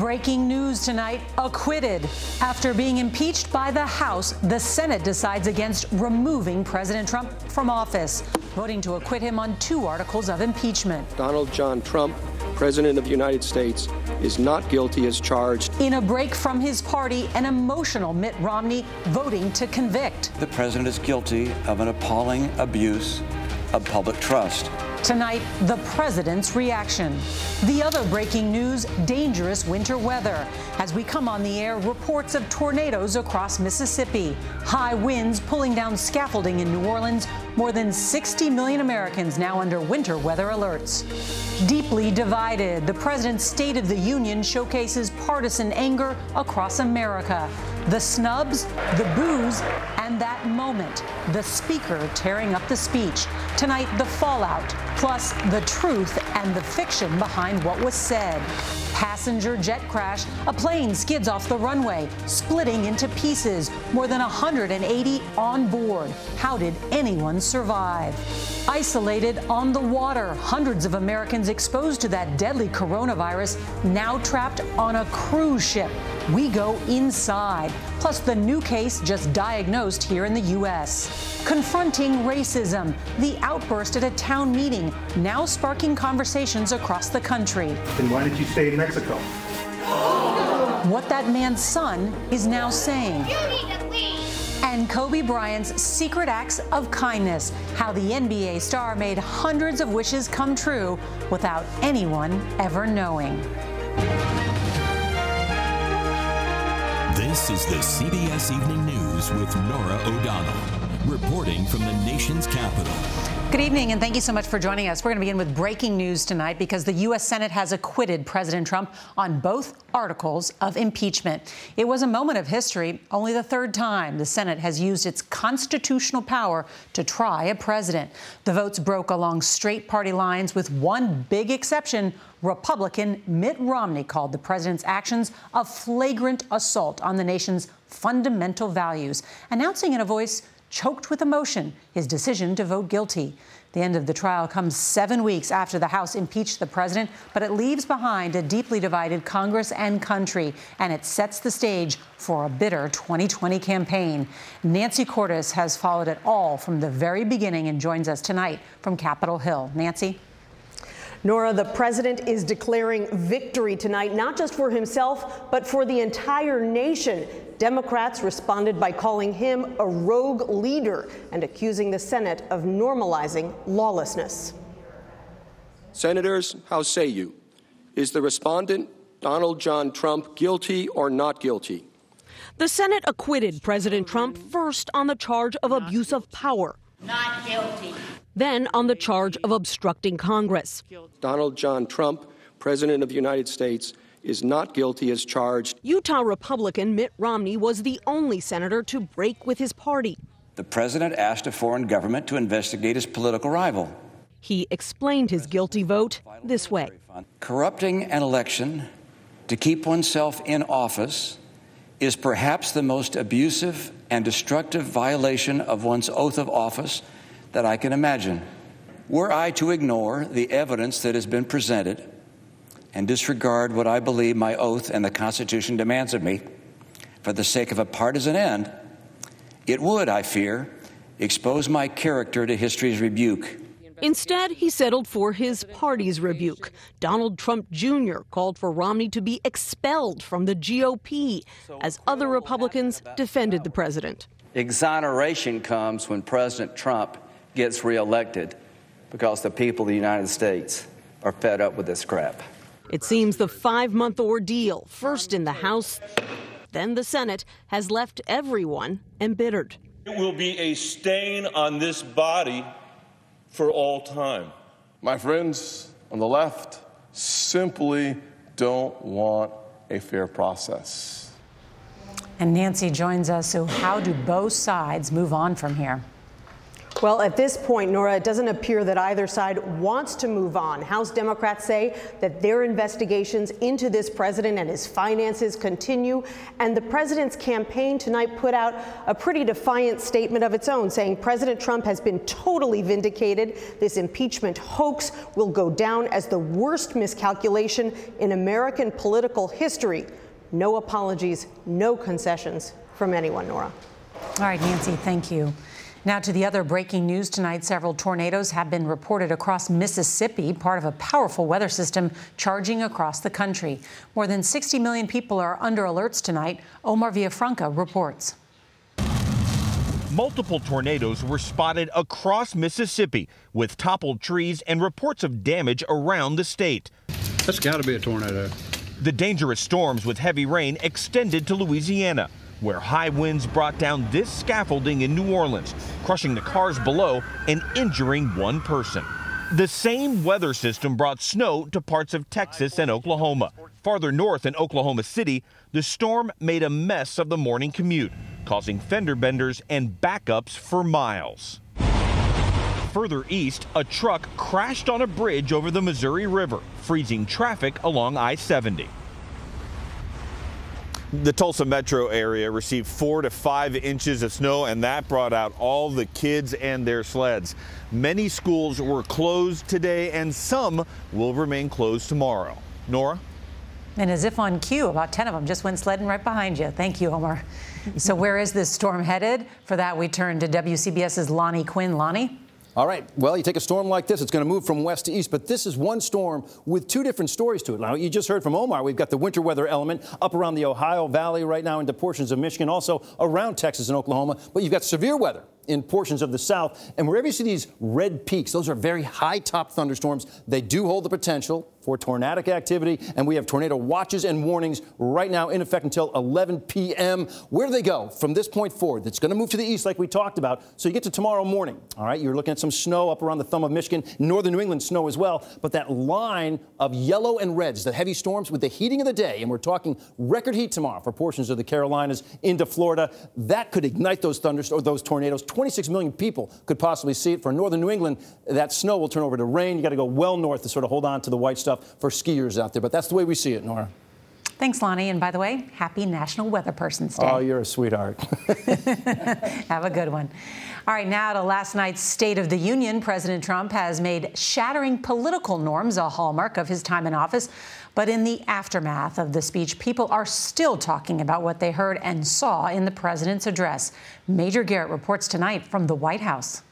Breaking news tonight acquitted. After being impeached by the House, the Senate decides against removing President Trump from office, voting to acquit him on two articles of impeachment. Donald John Trump, President of the United States, is not guilty as charged. In a break from his party, an emotional Mitt Romney voting to convict. The president is guilty of an appalling abuse of public trust. Tonight, the president's reaction. The other breaking news dangerous winter weather. As we come on the air, reports of tornadoes across Mississippi, high winds pulling down scaffolding in New Orleans, more than 60 million Americans now under winter weather alerts. Deeply divided, the president's State of the Union showcases partisan anger across America. The snubs, the boos, and that moment, the speaker tearing up the speech. Tonight, the fallout, plus the truth and the fiction behind what was said. Passenger jet crash, a plane skids off the runway, splitting into pieces, more than 180 on board. How did anyone survive? Isolated on the water, hundreds of Americans exposed to that deadly coronavirus, now trapped on a cruise ship. We go inside. Plus, the new case just diagnosed here in the U.S. Confronting racism, the outburst at a town meeting, now sparking conversations across the country. Then why did you stay in Mexico? What that man's son is now saying. And Kobe Bryant's secret acts of kindness, how the NBA star made hundreds of wishes come true without anyone ever knowing. This is the CBS Evening News with Norah O'Donnell, reporting from the nation's capital. Good evening, and thank you so much for joining us. We're going to begin with breaking news tonight because the U.S. Senate has acquitted President Trump on both articles of impeachment. It was a moment of history, only the third time the Senate has used its constitutional power to try a president. The votes broke along straight party lines, with one big exception. Republican Mitt Romney called the president's actions a flagrant assault on the nation's fundamental values, announcing in a voice choked with emotion his decision to vote guilty. The end of the trial comes seven weeks after the House impeached the president, but it leaves behind a deeply divided Congress and country, and it sets the stage for a bitter 2020 campaign. Nancy Cordes has followed it all from the very beginning and joins us tonight from Capitol Hill. Nancy? Norah, the president is declaring victory tonight, not just for himself, but for the entire nation. Democrats responded by calling him a rogue leader and accusing the Senate of normalizing lawlessness. Senators, how say you? Is the respondent, Donald John Trump, guilty or not guilty? The Senate acquitted President Trump first on the charge of abuse of power. Not guilty. Then on the charge of obstructing Congress. Donald John Trump, President of the United States, is not guilty as charged. Utah Republican Mitt Romney was the only senator to break with his party. The president asked a foreign government to investigate his political rival. He explained his guilty vote this way Corrupting an election to keep oneself in office is perhaps the most abusive and destructive violation of one's oath of office that I can imagine. Were I to ignore the evidence that has been presented and disregard what I believe my oath and the Constitution demands of me for the sake of a partisan end, it would, I fear, expose my character to history's rebuke. Instead, he settled for his party's rebuke. Donald Trump Jr. called for Romney to be expelled from the GOP as other Republicans defended the president. Exoneration comes when President Trump gets reelected because the people of the United States are fed up with this crap. It seems the five month ordeal, first in the House, then the Senate, has left everyone embittered. It will be a stain on this body for all time. My friends on the left simply don't want a fair process. And Nancy joins us. So, how do both sides move on from here? Well, at this point, Norah, it doesn't appear that either side wants to move on. House Democrats say that their investigations into this president and his finances continue. And the president's campaign tonight put out a pretty defiant statement of its own, saying President Trump has been totally vindicated. This impeachment hoax will go down as the worst miscalculation in American political history. No apologies, no concessions from anyone, Norah. All right, Nancy, thank you. Now to the other breaking news tonight. Several tornadoes have been reported across Mississippi, part of a powerful weather system charging across the country. More than 60 million people are under alerts tonight. Omar Villafranca reports. Multiple tornadoes were spotted across Mississippi with toppled trees and reports of damage around the state. That's got to be a tornado. The dangerous storms with heavy rain extended to Louisiana where high winds brought down this scaffolding in New Orleans, crushing the cars below and injuring one person. The same weather system brought snow to parts of Texas and Oklahoma. Farther north in Oklahoma City, the storm made a mess of the morning commute, causing fender benders and backups for miles. Further east, a truck crashed on a bridge over the Missouri River, freezing traffic along I 70. The Tulsa metro area received four to five inches of snow, and that brought out all the kids and their sleds. Many schools were closed today, and some will remain closed tomorrow. Norah? And as if on cue, about 10 of them just went sledding right behind you. Thank you, Omar. so, where is this storm headed? For that, we turn to WCBS's Lonnie Quinn. Lonnie? All right. Well, you take a storm like this, it's going to move from west to east, but this is one storm with two different stories to it. Now, you just heard from Omar. We've got the winter weather element up around the Ohio Valley right now into portions of Michigan, also around Texas and Oklahoma, but you've got severe weather in portions of the south. And wherever you see these red peaks, those are very high top thunderstorms. They do hold the potential for tornadic activity, and we have tornado watches and warnings right now in effect until 11 p.m. Where do they go from this point forward? It's going to move to the east, like we talked about. So you get to tomorrow morning. All right, you're looking at some snow up around the thumb of Michigan, northern New England snow as well. But that line of yellow and reds, the heavy storms with the heating of the day, and we're talking record heat tomorrow for portions of the Carolinas into Florida. That could ignite those thunderstorms, or those tornadoes. 26 million people could possibly see it. For northern New England, that snow will turn over to rain. You got to go well north to sort of hold on to the white stuff for skiers out there. But that's the way we see it, Norah. Thanks, Lonnie. And by the way, happy National Weather Person's Day. Oh, you're a sweetheart. Have a good one. All right, now to last night's State of the Union. President Trump has made shattering political norms a hallmark of his time in office. But in the aftermath of the speech, people are still talking about what they heard and saw in the president's address. Major Garrett reports tonight from the White House.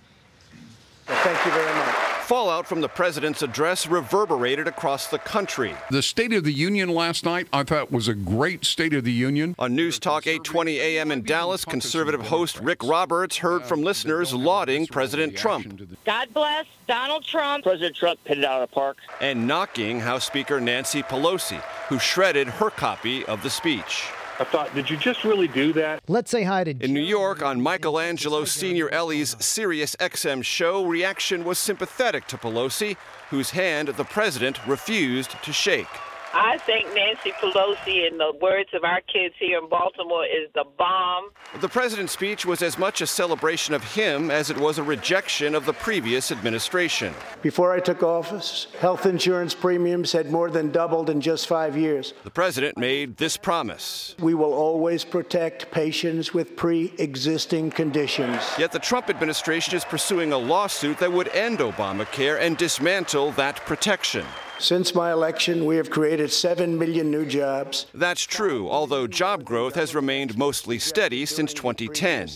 Thank you very much. Fallout from the president's address reverberated across the country. The State of the Union last night, I thought, was a great State of the Union. On News Talk 820 AM in Dallas, conservative host Rick Roberts heard from listeners lauding President Trump. God bless Donald Trump. President Trump pitted out of the park. And knocking House Speaker Nancy Pelosi, who shredded her copy of the speech. I thought, did you just really do that? Let's say hi to. In New York, on Michelangelo Signorile's Sirius XM show, reaction was sympathetic to Pelosi, whose hand the president refused to shake. I think Nancy Pelosi, in the words of our kids here in Baltimore, is the bomb. The president's speech was as much a celebration of him as it was a rejection of the previous administration. Before I took office, health insurance premiums had more than doubled in just five years. The president made this promise. We will always protect patients with pre existing conditions. Yet the Trump administration is pursuing a lawsuit that would end Obamacare and dismantle that protection. Since my election, we have created 7 million new jobs. That's true, although job growth has remained mostly steady since 2010.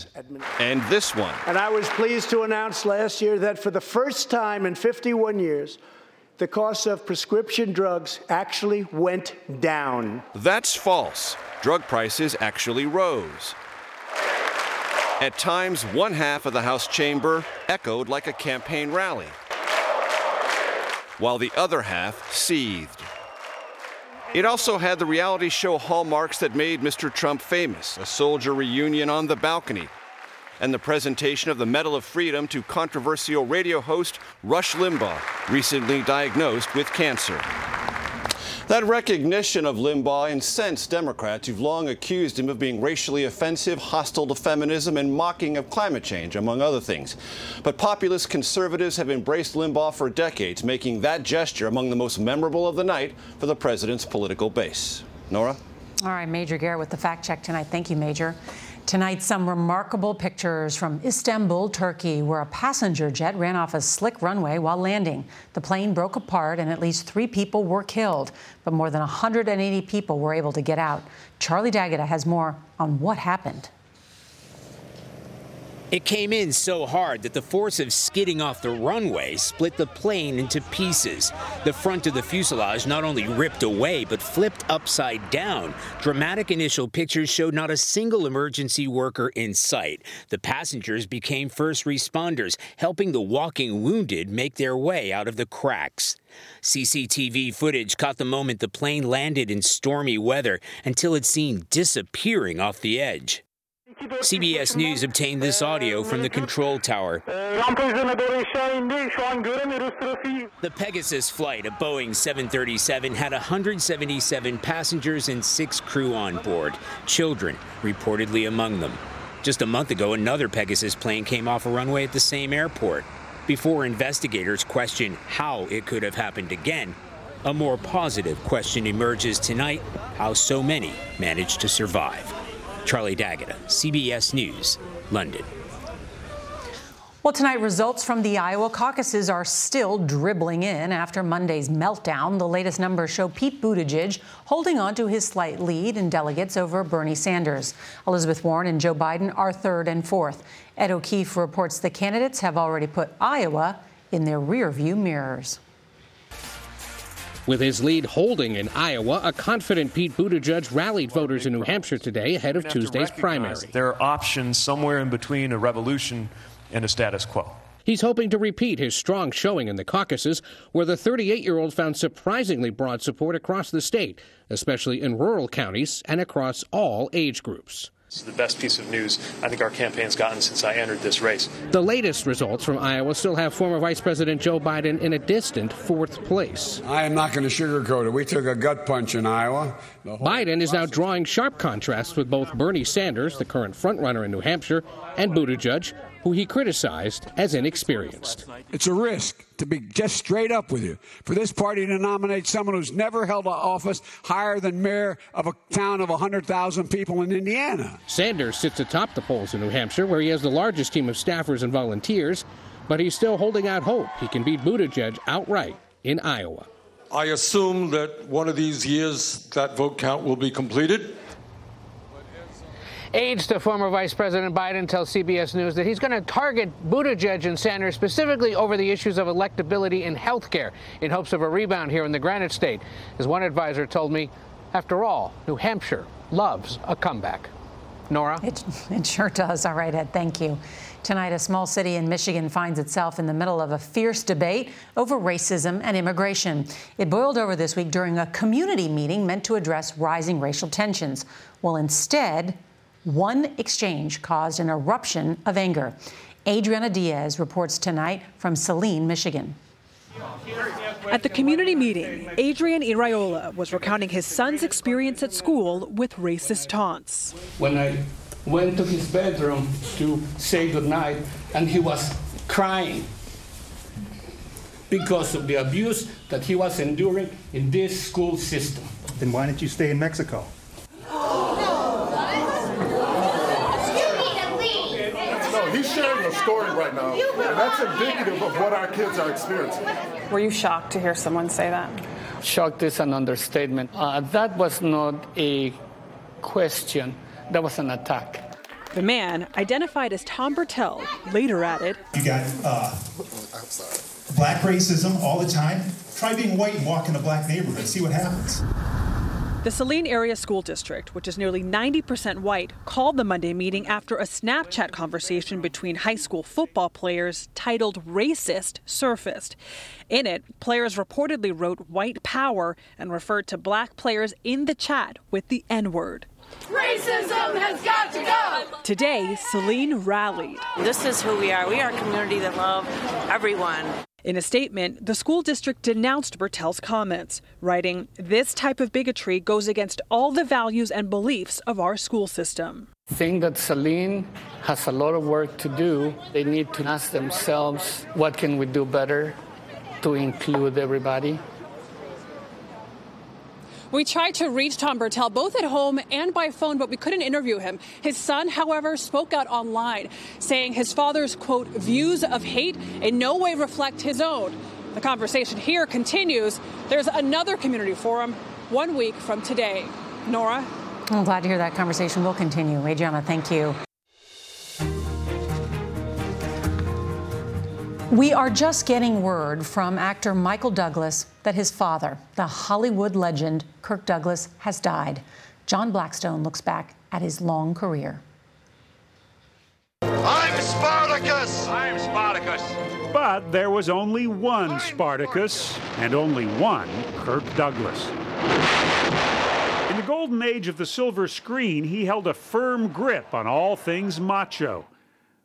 And this one. And I was pleased to announce last year that for the first time in 51 years, the cost of prescription drugs actually went down. That's false. Drug prices actually rose. At times, one half of the House chamber echoed like a campaign rally while the other half seethed. It also had the reality show hallmarks that made Mr. Trump famous a soldier reunion on the balcony, and the presentation of the Medal of Freedom to controversial radio host Rush Limbaugh, recently diagnosed with cancer. That recognition of Limbaugh incensed Democrats who've long accused him of being racially offensive, hostile to feminism, and mocking of climate change, among other things. But populist conservatives have embraced Limbaugh for decades, making that gesture among the most memorable of the night for the president's political base. Norah? All right, Major Garrett with the fact check tonight. Thank you, Major. Tonight, some remarkable pictures from Istanbul, Turkey, where a passenger jet ran off a slick runway while landing. The plane broke apart and at least three people were killed, but more than 180 people were able to get out. Charlie D'Agata has more on what happened. It came in so hard that the force of skidding off the runway split the plane into pieces. The front of the fuselage not only ripped away, but flipped upside down. Dramatic initial pictures showed not a single emergency worker in sight. The passengers became first responders, helping the walking wounded make their way out of the cracks. CCTV footage caught the moment the plane landed in stormy weather until it seen disappearing off the edge. CBS News obtained this audio from the control tower. The Pegasus flight, a Boeing 737, had 177 passengers and six crew on board, children reportedly among them. Just a month ago, another Pegasus plane came off a runway at the same airport. Before investigators question how it could have happened again, a more positive question emerges tonight how so many managed to survive. Charlie D'Agata, CBS News, London. Well, tonight, results from the Iowa caucuses are still dribbling in after Monday's meltdown. The latest numbers show Pete Buttigieg holding on to his slight lead in delegates over Bernie Sanders. Elizabeth Warren and Joe Biden are third and fourth. Ed O'Keefe reports the candidates have already put Iowa in their rearview mirrors. With his lead holding in Iowa, a confident Pete Buttigieg rallied voters in New Hampshire today ahead of Tuesday's primary. There are options somewhere in between a revolution and a status quo. He's hoping to repeat his strong showing in the caucuses, where the 38 year old found surprisingly broad support across the state, especially in rural counties and across all age groups. This is the best piece of news I think our campaign's gotten since I entered this race. The latest results from Iowa still have former Vice President Joe Biden in a distant fourth place. I am not going to sugarcoat it. We took a gut punch in Iowa. Biden is now drawing sharp contrasts with both Bernie Sanders, the current frontrunner in New Hampshire, and Buttigieg, who he criticized as inexperienced. It's a risk to be just straight up with you. For this party to nominate someone who's never held an office higher than mayor of a town of 100,000 people in Indiana. Sanders sits atop the polls in New Hampshire, where he has the largest team of staffers and volunteers, but he's still holding out hope he can beat Buttigieg outright in Iowa. I assume that one of these years that vote count will be completed. Aides to former Vice President Biden tell CBS News that he's going to target Buttigieg and Sanders specifically over the issues of electability and health care in hopes of a rebound here in the Granite State. As one advisor told me, after all, New Hampshire loves a comeback. Norah? It, it sure does. All right, Ed, thank you. Tonight, a small city in Michigan finds itself in the middle of a fierce debate over racism and immigration. It boiled over this week during a community meeting meant to address rising racial tensions. Well, instead, one exchange caused an eruption of anger. Adriana Diaz reports tonight from Saline, Michigan. At the community meeting, Adrian Iraola was recounting his son's experience at school with racist taunts. When I went to his bedroom to say goodnight, and he was crying because of the abuse that he was enduring in this school system. Then why didn't you stay in Mexico? No, he's sharing story right now, and that's indicative of what our kids are experiencing. Were you shocked to hear someone say that? Shocked is an understatement. Uh, that was not a question, that was an attack. The man, identified as Tom Bertel, later added You got uh, black racism all the time. Try being white and walk in a black neighborhood, see what happens. The Saline Area School District, which is nearly 90% white, called the Monday meeting after a Snapchat conversation between high school football players titled Racist surfaced. In it, players reportedly wrote white power and referred to black players in the chat with the N word. Racism has got to go! Today, Saline rallied. This is who we are. We are a community that love everyone. In a statement, the school district denounced Bertel's comments, writing, This type of bigotry goes against all the values and beliefs of our school system. Think that Saline has a lot of work to do. They need to ask themselves, what can we do better to include everybody? We tried to reach Tom Bertel both at home and by phone, but we couldn't interview him. His son, however, spoke out online, saying his father's, quote, views of hate in no way reflect his own. The conversation here continues. There's another community forum one week from today. Norah? I'm glad to hear that conversation will continue. Adriana, thank you. We are just getting word from actor Michael Douglas that his father, the Hollywood legend Kirk Douglas, has died. John Blackstone looks back at his long career. I'm Spartacus! I'm Spartacus. But there was only one Spartacus and only one Kirk Douglas. In the golden age of the silver screen, he held a firm grip on all things macho.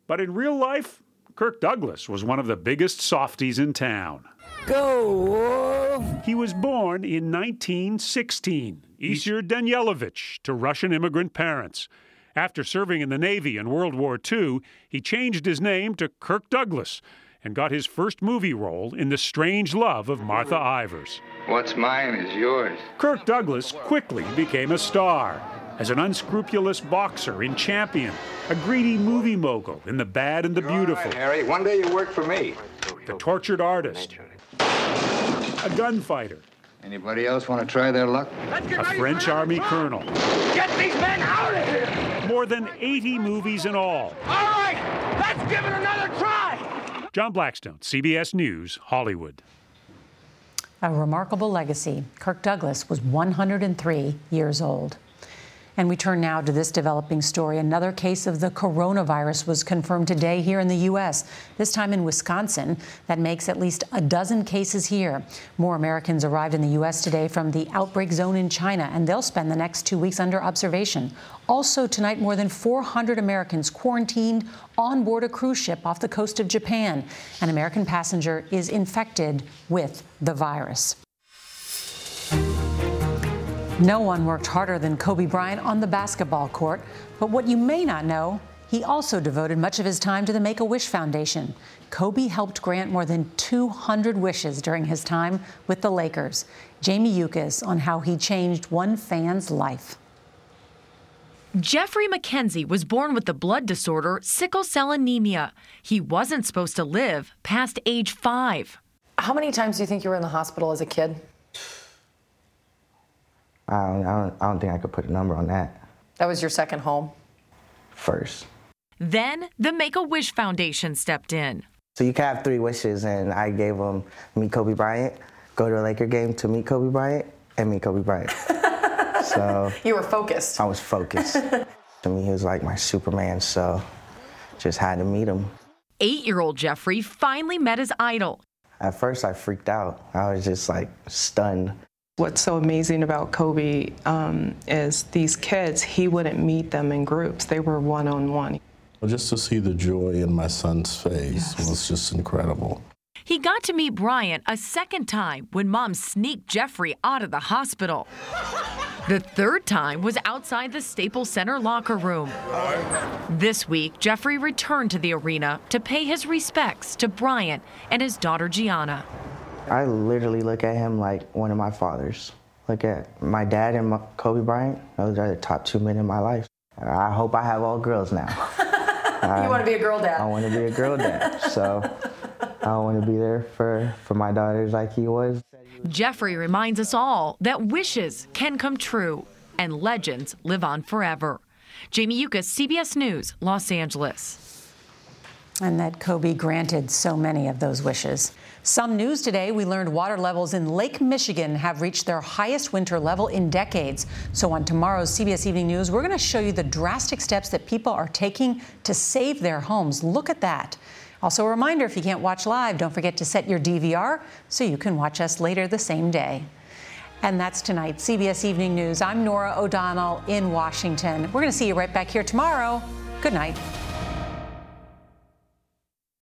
But in real life, Kirk Douglas was one of the biggest softies in town. Go! He was born in 1916, Issur Danielovitch, to Russian immigrant parents. After serving in the Navy in World War II, he changed his name to Kirk Douglas and got his first movie role in The Strange Love of Martha Ivers. What's mine is yours. Kirk Douglas quickly became a star as an unscrupulous boxer in Champion, a greedy movie mogul in The Bad and the Beautiful, Harry, one day you work for me. the tortured artist, a gunfighter, Anybody else want to try their luck? a French army colonel. Get these men out of here! More than 80 movies in all. All right, let's give it another try! John Blackstone, CBS News, Hollywood. A remarkable legacy. Kirk Douglas was 103 years old. And we turn now to this developing story. Another case of the coronavirus was confirmed today here in the U.S., this time in Wisconsin. That makes at least a dozen cases here. More Americans arrived in the U.S. today from the outbreak zone in China, and they'll spend the next two weeks under observation. Also, tonight, more than 400 Americans quarantined on board a cruise ship off the coast of Japan. An American passenger is infected with the virus. No one worked harder than Kobe Bryant on the basketball court, but what you may not know, he also devoted much of his time to the Make a Wish Foundation. Kobe helped grant more than 200 wishes during his time with the Lakers. Jamie Yuccas on how he changed one fan's life. Jeffrey McKenzie was born with the blood disorder sickle cell anemia. He wasn't supposed to live past age five. How many times do you think you were in the hospital as a kid? I don't, I don't, I don't think I could put a number on that That was your second home. first. Then the Make a Wish Foundation stepped in. So you can have three wishes, and I gave them meet Kobe Bryant, go to a Laker game to meet Kobe Bryant, and meet Kobe Bryant. so You were focused. I was focused. to me, he was like my Superman. So just had to meet him. Eight year old Jeffrey finally met his idol. At first, I freaked out. I was just like stunned. What's so amazing about Kobe um, is these kids, he wouldn't meet them in groups, they were one on one. Just to see the joy in my son's face yes. was just incredible. He got to meet Bryant a second time when mom sneaked Jeffrey out of the hospital. The third time was outside the Staples Center locker room. This week, Jeffrey returned to the arena to pay his respects to Bryant and his daughter Gianna. I literally look at him like one of my fathers. Look at my dad and Kobe Bryant. Those are the top two men in my life. I hope I have all girls now. you want to be a girl dad? I want to be a girl dad. So I want to be there for, for my daughters like he was. Jeffrey reminds us all that wishes can come true and legends live on forever. Jamie Yuccas, CBS News, Los Angeles. And that Kobe granted so many of those wishes. Some news today we learned water levels in Lake Michigan have reached their highest winter level in decades. So, on tomorrow's CBS Evening News, we're going to show you the drastic steps that people are taking to save their homes. Look at that. Also, a reminder if you can't watch live, don't forget to set your DVR so you can watch us later the same day. And that's tonight, CBS Evening News. I'm Norah O'Donnell in Washington. We're going to see you right back here tomorrow. Good night.